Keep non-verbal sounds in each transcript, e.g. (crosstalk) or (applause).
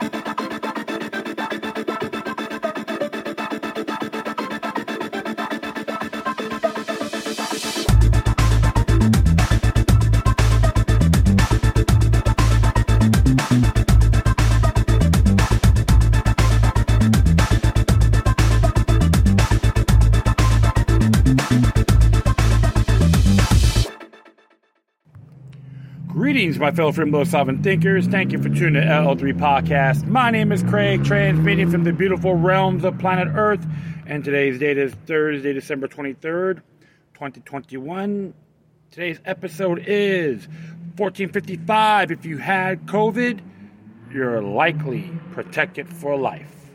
Greetings, my fellow Sovereign thinkers. Thank you for tuning to LL3 Podcast. My name is Craig, transmitting from the beautiful realms of planet Earth. And today's date is Thursday, December 23rd, 2021. Today's episode is 1455. If you had COVID, you're likely protected for life.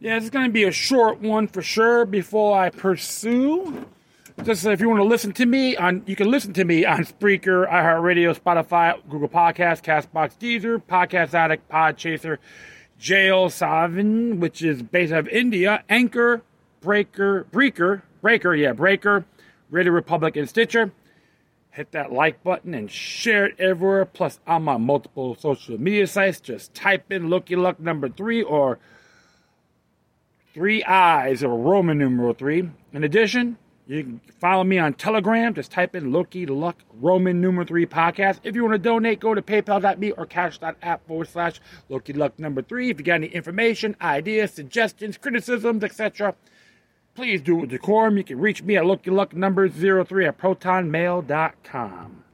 Yeah, it's going to be a short one for sure before I pursue just if you want to listen to me on, you can listen to me on Spreaker, iHeartRadio, Spotify, Google Podcasts, Castbox, Deezer, Podcast Addict, Podchaser, JioSaavn, which is based out of India, Anchor, Breaker, Breaker, Breaker, yeah, Breaker, Radio Republic, and Stitcher. Hit that like button and share it everywhere. Plus, I'm on multiple social media sites. Just type in Loki Luck number three or three eyes or Roman numeral three. In addition, you can follow me on Telegram. Just type in Loki Luck Roman number three podcast. If you want to donate, go to paypal.me or cash.app forward slash Loki Luck number three. If you got any information, ideas, suggestions, criticisms, etc., please do it with decorum. You can reach me at Loki Luck number 03 at protonmail.com.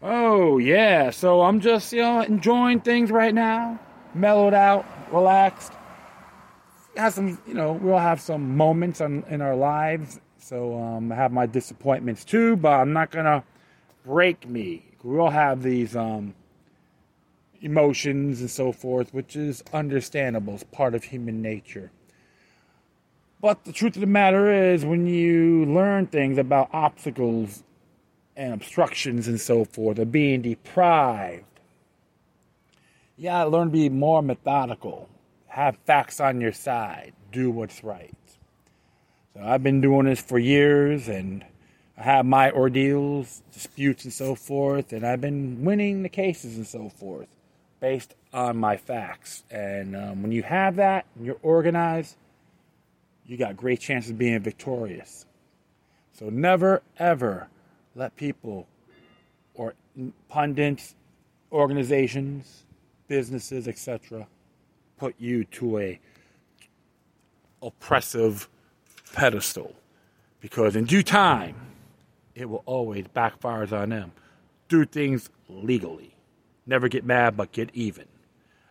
Oh, yeah. So I'm just, you know, enjoying things right now, mellowed out, relaxed. Have some, you know, we'll have some moments on, in our lives so um, I have my disappointments too, but I'm not gonna break me. We all have these um, emotions and so forth, which is understandable. It's part of human nature. But the truth of the matter is, when you learn things about obstacles and obstructions and so forth, of being deprived, gotta learn to be more methodical. Have facts on your side. Do what's right. So I've been doing this for years and I have my ordeals, disputes, and so forth, and I've been winning the cases and so forth based on my facts. And um, when you have that and you're organized, you got great chances of being victorious. So never ever let people or pundits, organizations, businesses, etc., put you to a oppressive pedestal because in due time, it will always backfire on them. Do things legally. Never get mad, but get even.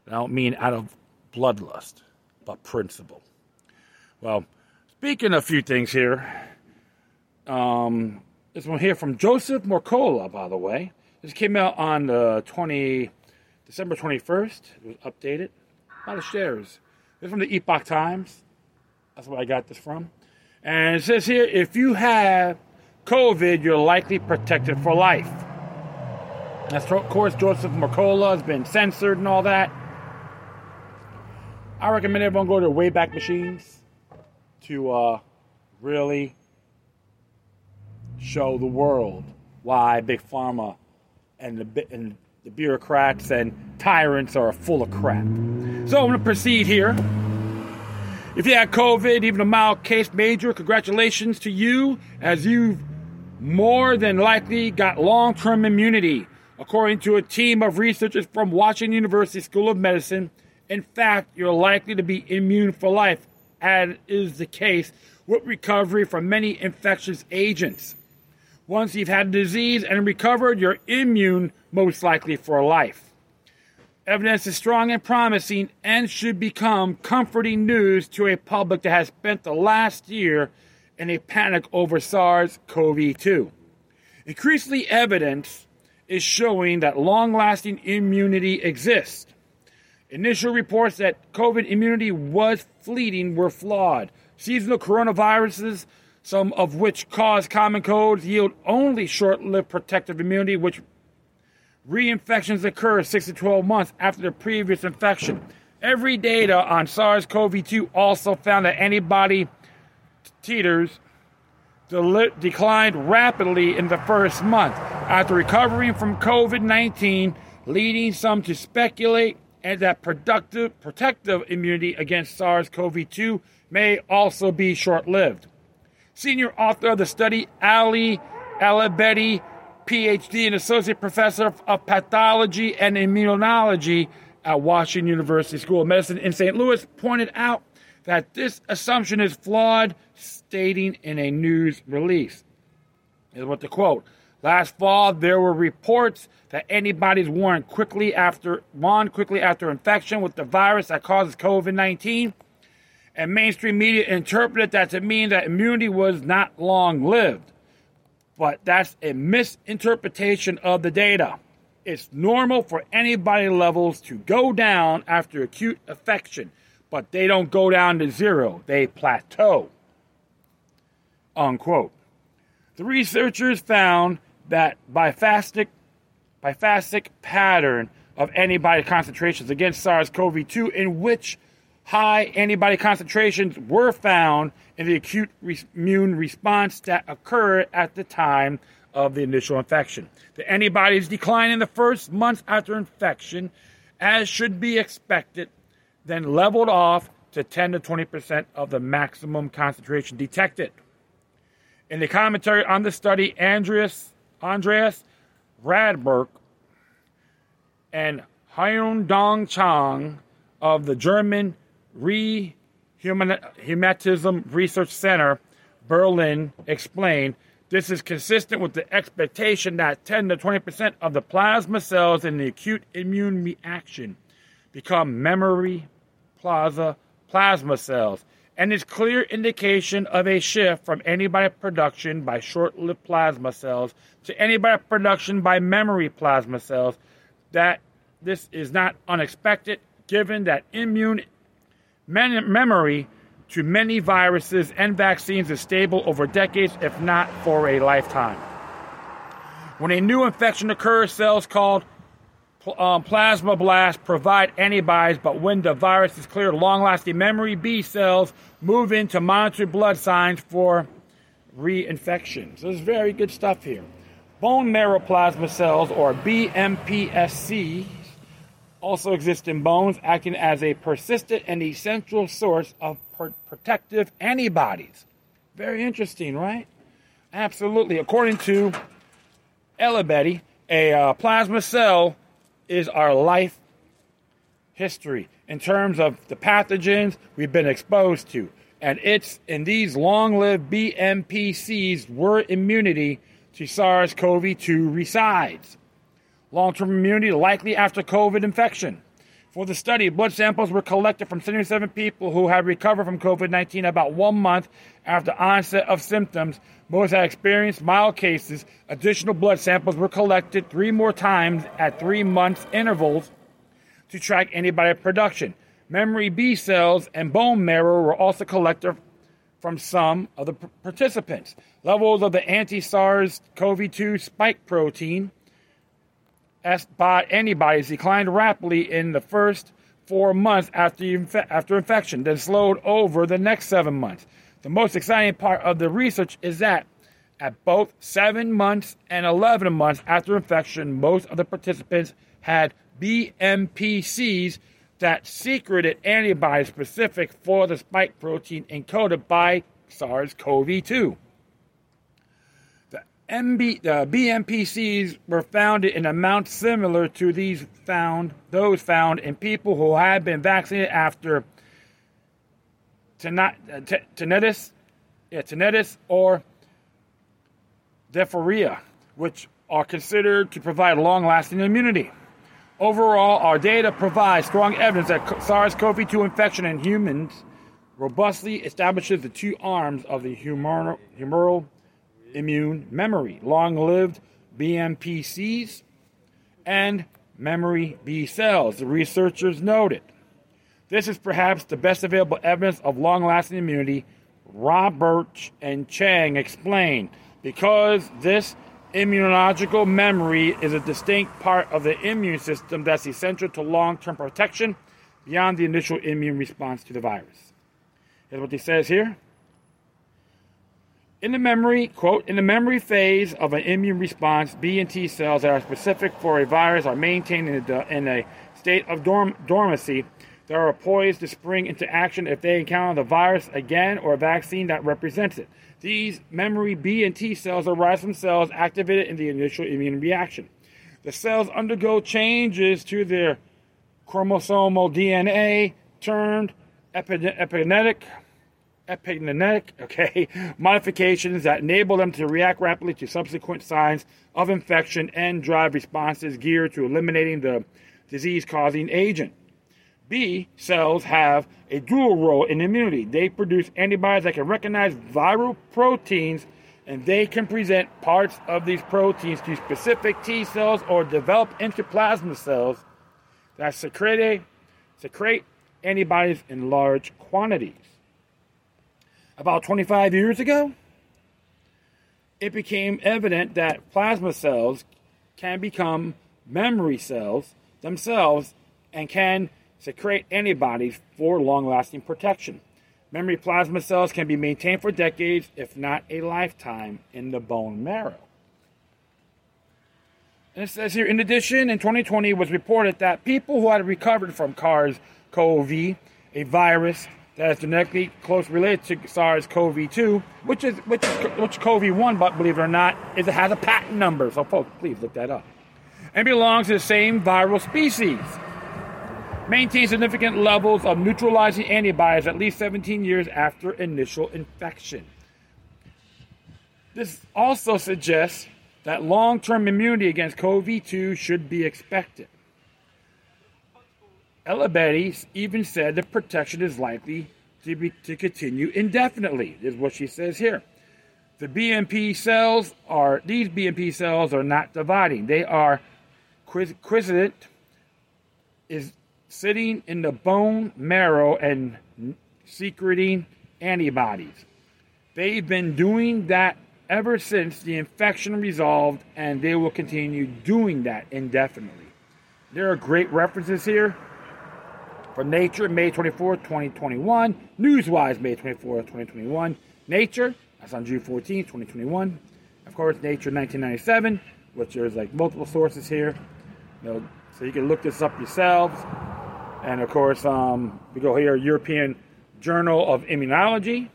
I don't mean out of bloodlust, but principle. Well, speaking of a few things here, um, this one here from Joseph Mercola, by the way. This came out on the 20, December 21st. It was updated. A lot of shares. This is from the Epoch Times. That's where I got this from. And it says here if you have COVID, you're likely protected for life. That's, of course, Joseph Mercola has been censored and all that. I recommend everyone go to Wayback Machines to uh, really show the world why Big Pharma and the, and the bureaucrats and tyrants are full of crap. So I'm going to proceed here. If you had COVID, even a mild case, major, congratulations to you as you've more than likely got long term immunity. According to a team of researchers from Washington University School of Medicine, in fact, you're likely to be immune for life, as is the case with recovery from many infectious agents. Once you've had the disease and recovered, you're immune most likely for life. Evidence is strong and promising and should become comforting news to a public that has spent the last year in a panic over SARS CoV 2. Increasingly, evidence is showing that long lasting immunity exists. Initial reports that COVID immunity was fleeting were flawed. Seasonal coronaviruses, some of which cause common colds, yield only short lived protective immunity, which reinfections occur 6 to 12 months after the previous infection. Every data on SARS CoV 2 also found that antibody titers declined rapidly in the first month after recovering from COVID 19, leading some to speculate that productive, protective immunity against SARS CoV 2 may also be short lived. Senior author of the study, Ali Ellebedy, PhD and Associate Professor of Pathology and Immunology at Washington University School of Medicine in St. Louis, pointed out that this assumption is flawed, stating in a news release. Is what the quote. Last fall, there were reports that antibodies worn quickly after won quickly after infection with the virus that causes COVID-19, and mainstream media interpreted that to mean that immunity was not long-lived. But that's a misinterpretation of the data. It's normal for antibody levels to go down after acute infection but they don't go down to zero, they plateau. Unquote. The researchers found that biphasic, biphasic pattern of antibody concentrations against SARS CoV 2, in which high antibody concentrations were found in the acute immune response that occurred at the time of the initial infection. The antibodies decline in the first months after infection, as should be expected then leveled off to 10 to 20% of the maximum concentration detected. In the commentary on the study, Andreas, Andreas Radbruch and Hyun-Dong Chang of the German Rheumatism Research Center, Berlin, explained this is consistent with the expectation that 10 to 20% of the plasma cells in the acute immune reaction become memory plasma, plasma cells and is clear indication of a shift from antibody production by short-lived plasma cells to antibody production by memory plasma cells that this is not unexpected given that immune memory to many viruses and vaccines is stable over decades if not for a lifetime when a new infection occurs cells called um, plasmablasts provide antibodies, but when the virus is cleared, long lasting memory B cells move in to monitor blood signs for reinfection. So there's very good stuff here. Bone marrow plasma cells, or BMPCs, also exist in bones, acting as a persistent and essential source of per- protective antibodies. Very interesting, right? Absolutely. According to Ellebedy, a uh, plasma cell is our life history in terms of the pathogens we've been exposed to. And it's in these long lived BMPCs where immunity to SARS CoV 2 resides. Long term immunity likely after COVID infection. For the study, blood samples were collected from 77 people who had recovered from COVID 19 about one month after onset of symptoms. Most had experienced mild cases. Additional blood samples were collected three more times at three months intervals to track antibody production. Memory B cells and bone marrow were also collected from some of the participants. Levels of the anti SARS CoV 2 spike protein antibodies declined rapidly in the first four months after, inf- after infection, then slowed over the next seven months. The most exciting part of the research is that at both seven months and 11 months after infection, most of the participants had BMPCs that secreted antibodies specific for the spike protein encoded by SARS CoV 2. MB, the uh, BMPCs were found in amounts similar to these found those found in people who had been vaccinated after uh, tinnitus, yeah, tinnitus or diphtheria, which are considered to provide long-lasting immunity. Overall, our data provides strong evidence that SARS-CoV-2 infection in humans robustly establishes the two arms of the humoral, humoral immune memory. Long lived BMPCs and memory B cells, the researchers noted. This is perhaps the best available evidence of long lasting immunity, Roberts and Chang explained, because this immunological memory is a distinct part of the immune system that's essential to long term protection beyond the initial immune response to the virus. Here's what he says here. In the memory, quote, in the memory phase of an immune response, B and T cells that are specific for a virus are maintained in a, in a state of dorm, dormancy that are poised to spring into action if they encounter the virus again or a vaccine that represents it. These memory B and T cells arise from cells activated in the initial immune reaction. The cells undergo changes to their chromosomal DNA turned epigenetic epigenetic (laughs) okay, modifications that enable them to react rapidly to subsequent signs of infection and drive responses geared to eliminating the disease causing agent. B cells have a dual role in immunity. They produce antibodies that can recognize viral proteins and they can present parts of these proteins to specific T cells or develop into plasma cells that secrete, secrete antibodies in large quantities about 25 years ago, it became evident that plasma cells can become memory cells themselves and can secrete antibodies for long lasting protection. Memory plasma cells can be maintained for decades, if not a lifetime, in the bone marrow. And it says here, in addition, in 2020, it was reported that people who had recovered from SARS CoV, a virus that is genetically close related to SARS-CoV-2, which is which is which CoV-1, but believe it or not, is it has a patent number. So folks, please look that up. And belongs to the same viral species. Maintains significant levels of neutralizing antibodies at least 17 years after initial infection. This also suggests that long-term immunity against CoV-2 should be expected. Ellebedy even said the protection is likely to, be, to continue indefinitely, is what she says here. The BMP cells are, these BMP cells are not dividing. They are quisquident, is sitting in the bone marrow and secreting antibodies. They've been doing that ever since the infection resolved, and they will continue doing that indefinitely. There are great references here from Nature, May 24, 2021. Newswise, May 24, 2021. Nature, that's on June 14, 2021. Of course, Nature 1997, which there's like multiple sources here. You know, so you can look this up yourselves. And of course, um, we go here European Journal of Immunology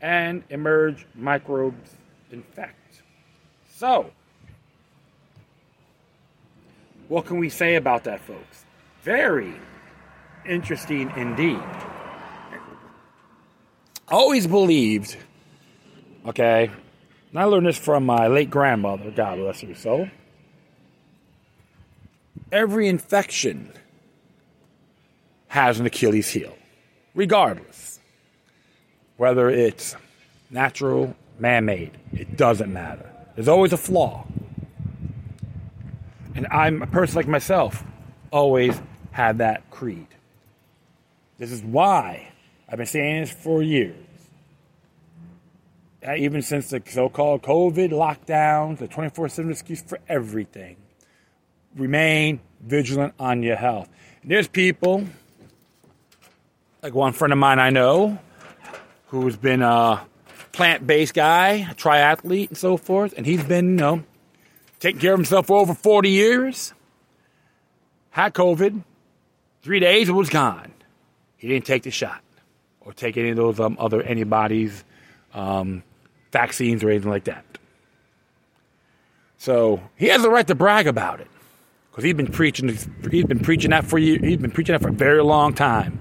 and Emerge Microbes Infect. So, what can we say about that, folks? Very interesting indeed. Always believed, okay, and I learned this from my late grandmother, God bless her soul. Every infection has an Achilles heel, regardless. Whether it's natural, man made, it doesn't matter. There's always a flaw. And I'm a person like myself, always had that creed. This is why I've been saying this for years. Uh, even since the so called COVID lockdowns, the 24 7 excuse for everything. Remain vigilant on your health. And there's people, like one friend of mine I know, who's been a plant based guy, a triathlete, and so forth, and he's been, you know, taking care of himself for over 40 years. Had COVID, three days, it was gone. He didn't take the shot or take any of those um, other antibodies, um, vaccines, or anything like that. So he has the right to brag about it because he's been preaching. He's been preaching that for you. He's been preaching that for a very long time.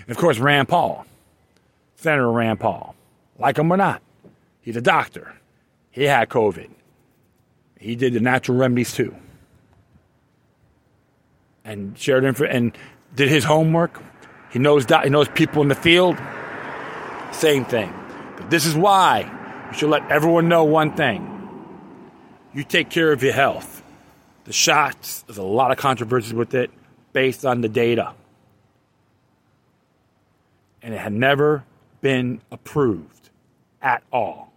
And of course, Rand Paul, Senator Rand Paul, like him or not, he's a doctor. He had COVID. He did the natural remedies too, and shared info and did his homework he knows that. he knows people in the field. Same thing. But this is why you should let everyone know one thing. You take care of your health. The shots, there's a lot of controversies with it based on the data. And it had never been approved at all.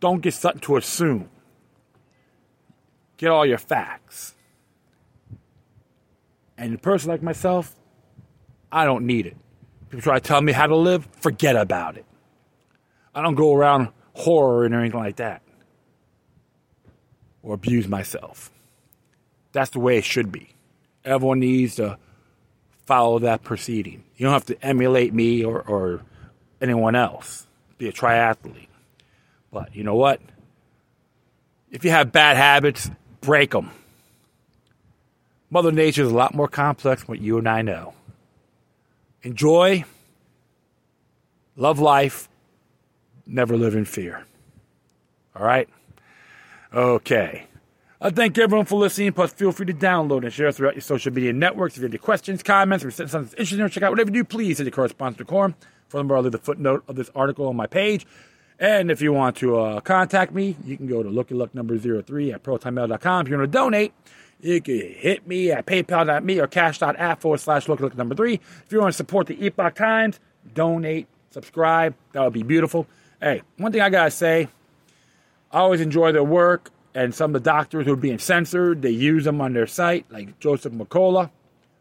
Don't get something to assume. Get all your facts. And a person like myself, I don't need it. People try to tell me how to live, forget about it. I don't go around horror and anything like that or abuse myself. That's the way it should be. Everyone needs to follow that proceeding. You don't have to emulate me or, or anyone else, be a triathlete. But you know what? If you have bad habits, break them. Mother Nature is a lot more complex than what you and I know. Enjoy, love life, never live in fear. All right? Okay. I thank everyone for listening. Plus, feel free to download and share throughout your social media networks. If you have any questions, comments, or something that's interesting, or check out whatever you do, please hit the correspondence form. Furthermore, I'll leave the footnote of this article on my page. And if you want to uh, contact me, you can go to LokiLuck number 03 at protonmail.com. If you want to donate, you can hit me at paypal.me or cash.app forward slash LokiLuck number three. If you want to support the Epoch Times, donate, subscribe. That would be beautiful. Hey, one thing I got to say I always enjoy their work and some of the doctors who are being censored, they use them on their site, like Joseph Mercola.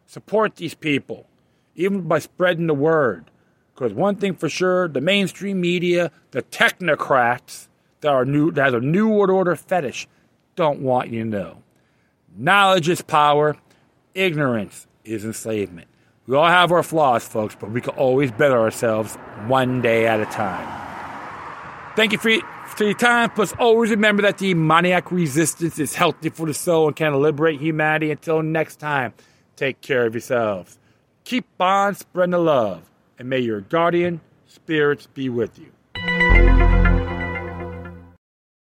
Support these people, even by spreading the word. Because one thing for sure, the mainstream media, the technocrats that are new that has a new world order fetish, don't want you to know. Knowledge is power, ignorance is enslavement. We all have our flaws, folks, but we can always better ourselves one day at a time. Thank you for your time. Plus, always remember that the demoniac resistance is healthy for the soul and can liberate humanity. Until next time, take care of yourselves. Keep on spreading the love, and may your guardian spirits be with you.